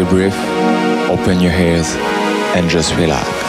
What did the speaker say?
a breath, open your ears, and just relax.